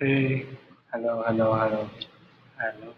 Hey, hello, hello, hello, hello.